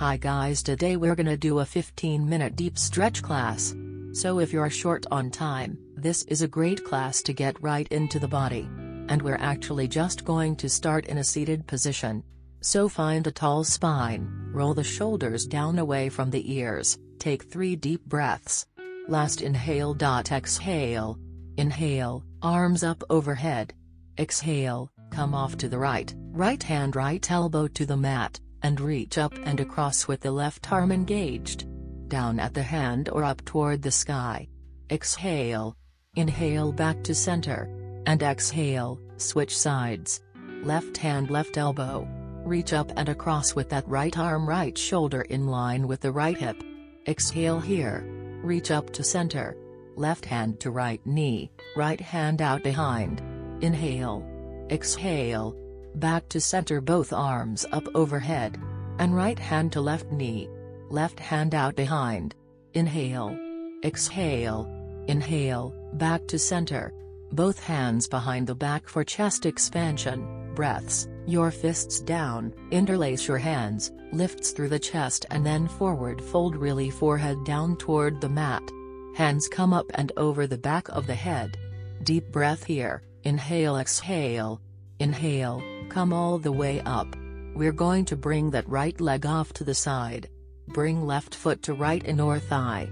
Hi guys today we're gonna do a 15 minute deep stretch class. So if you're short on time, this is a great class to get right into the body. And we're actually just going to start in a seated position. So find a tall spine, roll the shoulders down away from the ears, take 3 deep breaths. Last inhale. Exhale. Inhale, arms up overhead. Exhale, come off to the right, right hand right elbow to the mat, and reach up and across with the left arm engaged. Down at the hand or up toward the sky. Exhale. Inhale back to center. And exhale, switch sides. Left hand left elbow. Reach up and across with that right arm right shoulder in line with the right hip. Exhale here. Reach up to center. Left hand to right knee, right hand out behind. Inhale. Exhale. Back to center both arms up overhead. And right hand to left knee. Left hand out behind. Inhale. Exhale. Inhale, back to center. Both hands behind the back for chest expansion, breaths, your fists down, interlace your hands, lifts through the chest and then forward fold really forehead down toward the mat. Hands come up and over the back of the head. Deep breath here, inhale exhale. Inhale, come all the way up. We're going to bring that right leg off to the side. Bring left foot to right inner thigh.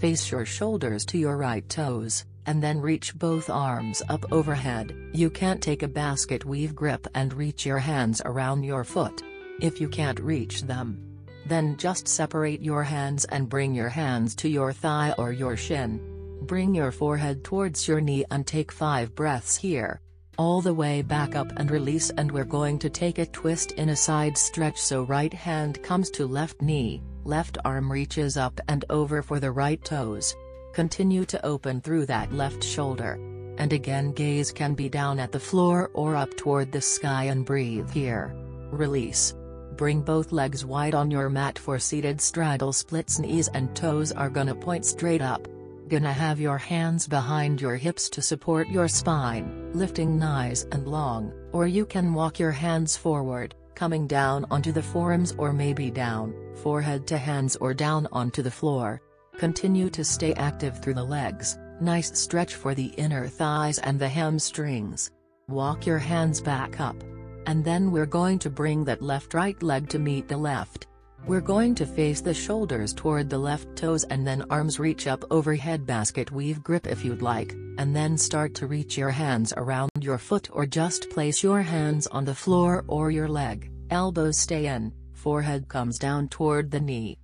Face your shoulders to your right toes, and then reach both arms up overhead. You can't take a basket weave grip and reach your hands around your foot. If you can't reach them, then just separate your hands and bring your hands to your thigh or your shin. Bring your forehead towards your knee and take 5 breaths here all the way back up and release and we're going to take a twist in a side stretch so right hand comes to left knee, left arm reaches up and over for the right toes. Continue to open through that left shoulder. And again gaze can be down at the floor or up toward the sky and breathe here. Release. Bring both legs wide on your mat for seated straddle splits knees and toes are gonna point straight up. Gonna have your hands behind your hips to support your spine, lifting nice and long, or you can walk your hands forward, coming down onto the forearms or maybe down, forehead to hands or down onto the floor. Continue to stay active through the legs, nice stretch for the inner thighs and the hamstrings. Walk your hands back up. And then we're going to bring that left right leg to meet the left. We're going to face the shoulders toward the left toes and then arms reach up overhead basket weave grip if you'd like, and then start to reach your hands around your foot or just place your hands on the floor or your leg, elbows stay in, forehead comes down toward the knee.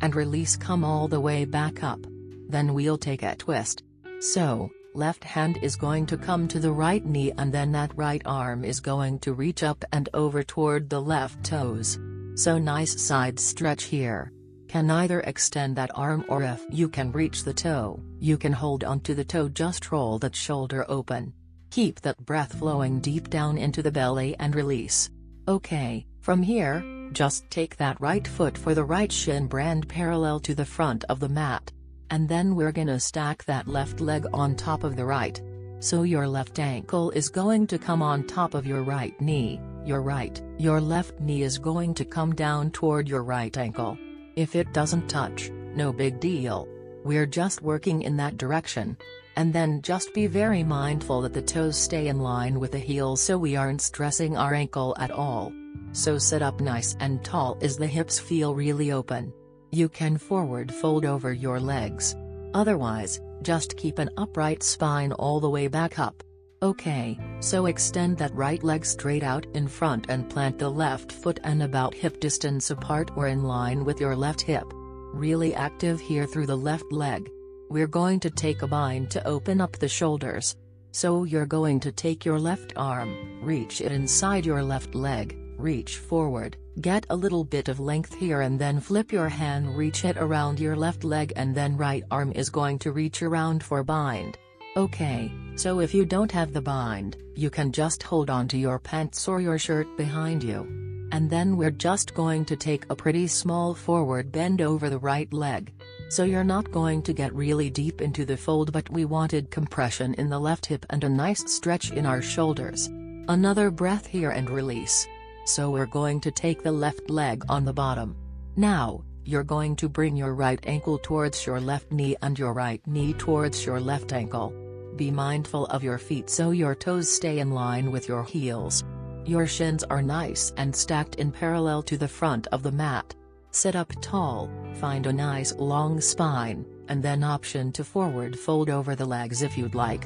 And release come all the way back up. Then we'll take a twist. So, left hand is going to come to the right knee and then that right arm is going to reach up and over toward the left toes. So nice side stretch here. Can either extend that arm or if you can reach the toe, you can hold onto the toe just roll that shoulder open. Keep that breath flowing deep down into the belly and release. Okay, from here, just take that right foot for the right shin brand parallel to the front of the mat. And then we're gonna stack that left leg on top of the right. So your left ankle is going to come on top of your right knee, your right, your left knee is going to come down toward your right ankle. If it doesn't touch, no big deal. We're just working in that direction. And then just be very mindful that the toes stay in line with the heels so we aren't stressing our ankle at all. So sit up nice and tall as the hips feel really open. You can forward fold over your legs. Otherwise, just keep an upright spine all the way back up. Okay, so extend that right leg straight out in front and plant the left foot and about hip distance apart or in line with your left hip. Really active here through the left leg. We're going to take a bind to open up the shoulders. So you're going to take your left arm, reach it inside your left leg, reach forward, get a little bit of length here and then flip your hand reach it around your left leg and then right arm is going to reach around for bind. Okay, so if you don't have the bind, you can just hold on to your pants or your shirt behind you. And then we're just going to take a pretty small forward bend over the right leg. So you're not going to get really deep into the fold but we wanted compression in the left hip and a nice stretch in our shoulders. Another breath here and release. So we're going to take the left leg on the bottom. Now, you're going to bring your right ankle towards your left knee and your right knee towards your left ankle. Be mindful of your feet so your toes stay in line with your heels. Your shins are nice and stacked in parallel to the front of the mat. Sit up tall, find a nice long spine, and then option to forward fold over the legs if you'd like.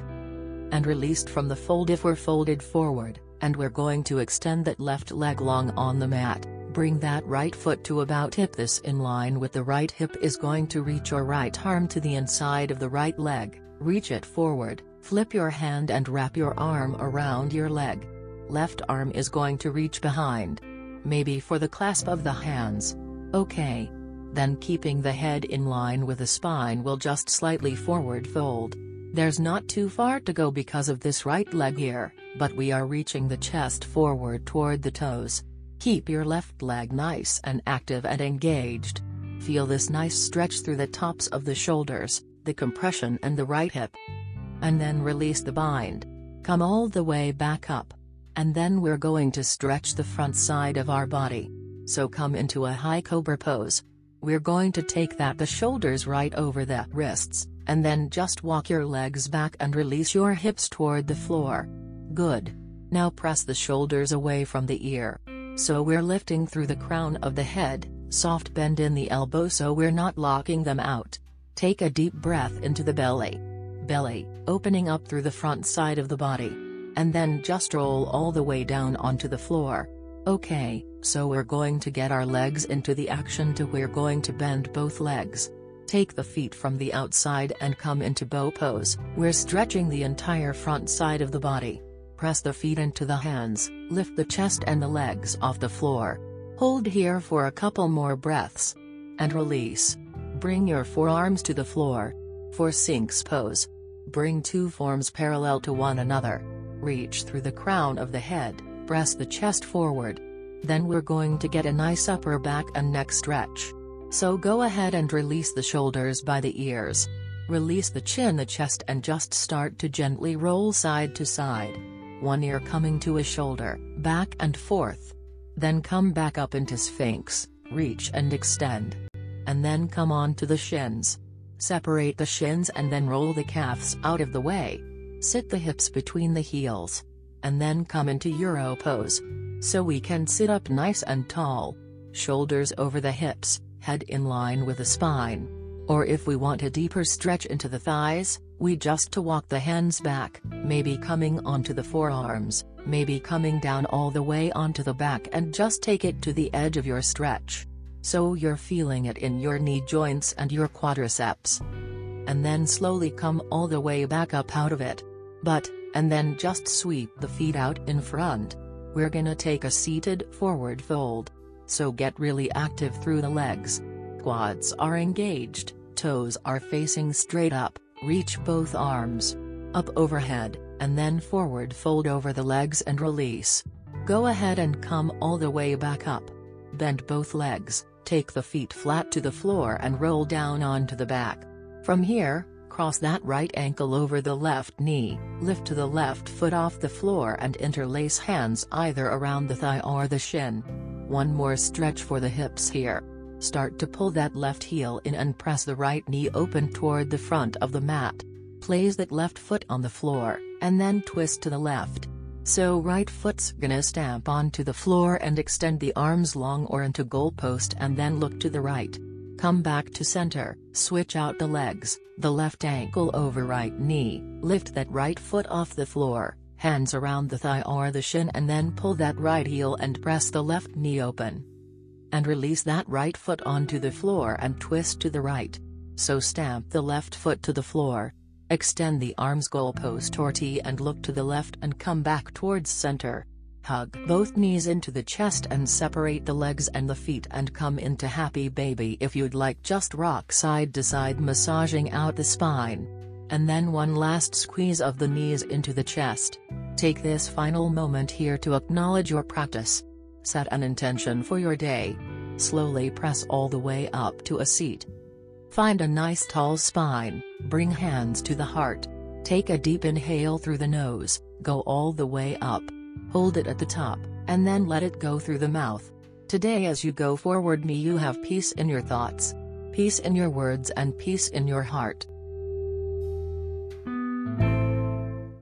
And released from the fold if we're folded forward, and we're going to extend that left leg long on the mat. Bring that right foot to about hip this in line with the right hip is going to reach your right arm to the inside of the right leg, reach it forward, flip your hand and wrap your arm around your leg. Left arm is going to reach behind. Maybe for the clasp of the hands. Okay. Then keeping the head in line with the spine will just slightly forward fold. There's not too far to go because of this right leg here, but we are reaching the chest forward toward the toes. Keep your left leg nice and active and engaged. Feel this nice stretch through the tops of the shoulders, the compression and the right hip. And then release the bind. Come all the way back up. And then we're going to stretch the front side of our body. So come into a high cobra pose. We're going to take that the shoulders right over the wrists, and then just walk your legs back and release your hips toward the floor. Good. Now press the shoulders away from the ear. So we're lifting through the crown of the head, soft bend in the elbow so we're not locking them out. Take a deep breath into the belly. Belly, opening up through the front side of the body. And then just roll all the way down onto the floor. Okay, so we're going to get our legs into the action to we're going to bend both legs. Take the feet from the outside and come into bow pose. We're stretching the entire front side of the body. Press the feet into the hands, lift the chest and the legs off the floor. Hold here for a couple more breaths. And release. Bring your forearms to the floor. For Sphinx pose. Bring two forms parallel to one another. Reach through the crown of the head, press the chest forward. Then we're going to get a nice upper back and neck stretch. So go ahead and release the shoulders by the ears. Release the chin the chest and just start to gently roll side to side one ear coming to a shoulder, back and forth. Then come back up into Sphinx, reach and extend. And then come on to the shins. Separate the shins and then roll the calves out of the way. Sit the hips between the heels. And then come into hero pose. So we can sit up nice and tall. Shoulders over the hips, head in line with the spine. Or if we want a deeper stretch into the thighs, we just to walk the hands back, maybe coming onto the forearms, maybe coming down all the way onto the back and just take it to the edge of your stretch. So you're feeling it in your knee joints and your quadriceps. And then slowly come all the way back up out of it. But, and then just sweep the feet out in front. We're gonna take a seated forward fold. So get really active through the legs. Quads are engaged, toes are facing straight up. Reach both arms. Up overhead, and then forward fold over the legs and release. Go ahead and come all the way back up. Bend both legs, take the feet flat to the floor and roll down onto the back. From here, cross that right ankle over the left knee, lift to the left foot off the floor and interlace hands either around the thigh or the shin. One more stretch for the hips here. Start to pull that left heel in and press the right knee open toward the front of the mat. Place that left foot on the floor, and then twist to the left. So right foot's gonna stamp onto the floor and extend the arms long or into goalpost and then look to the right. Come back to center, switch out the legs, the left ankle over right knee, lift that right foot off the floor, hands around the thigh or the shin and then pull that right heel and press the left knee open and release that right foot onto the floor and twist to the right. So stamp the left foot to the floor. Extend the arms goalpost or T and look to the left and come back towards center. Hug both knees into the chest and separate the legs and the feet and come into happy baby if you'd like just rock side to side massaging out the spine. And then one last squeeze of the knees into the chest. Take this final moment here to acknowledge your practice. Set an intention for your day. Slowly press all the way up to a seat. Find a nice tall spine, bring hands to the heart. Take a deep inhale through the nose, go all the way up. Hold it at the top, and then let it go through the mouth. Today as you go forward may you have peace in your thoughts, peace in your words and peace in your heart.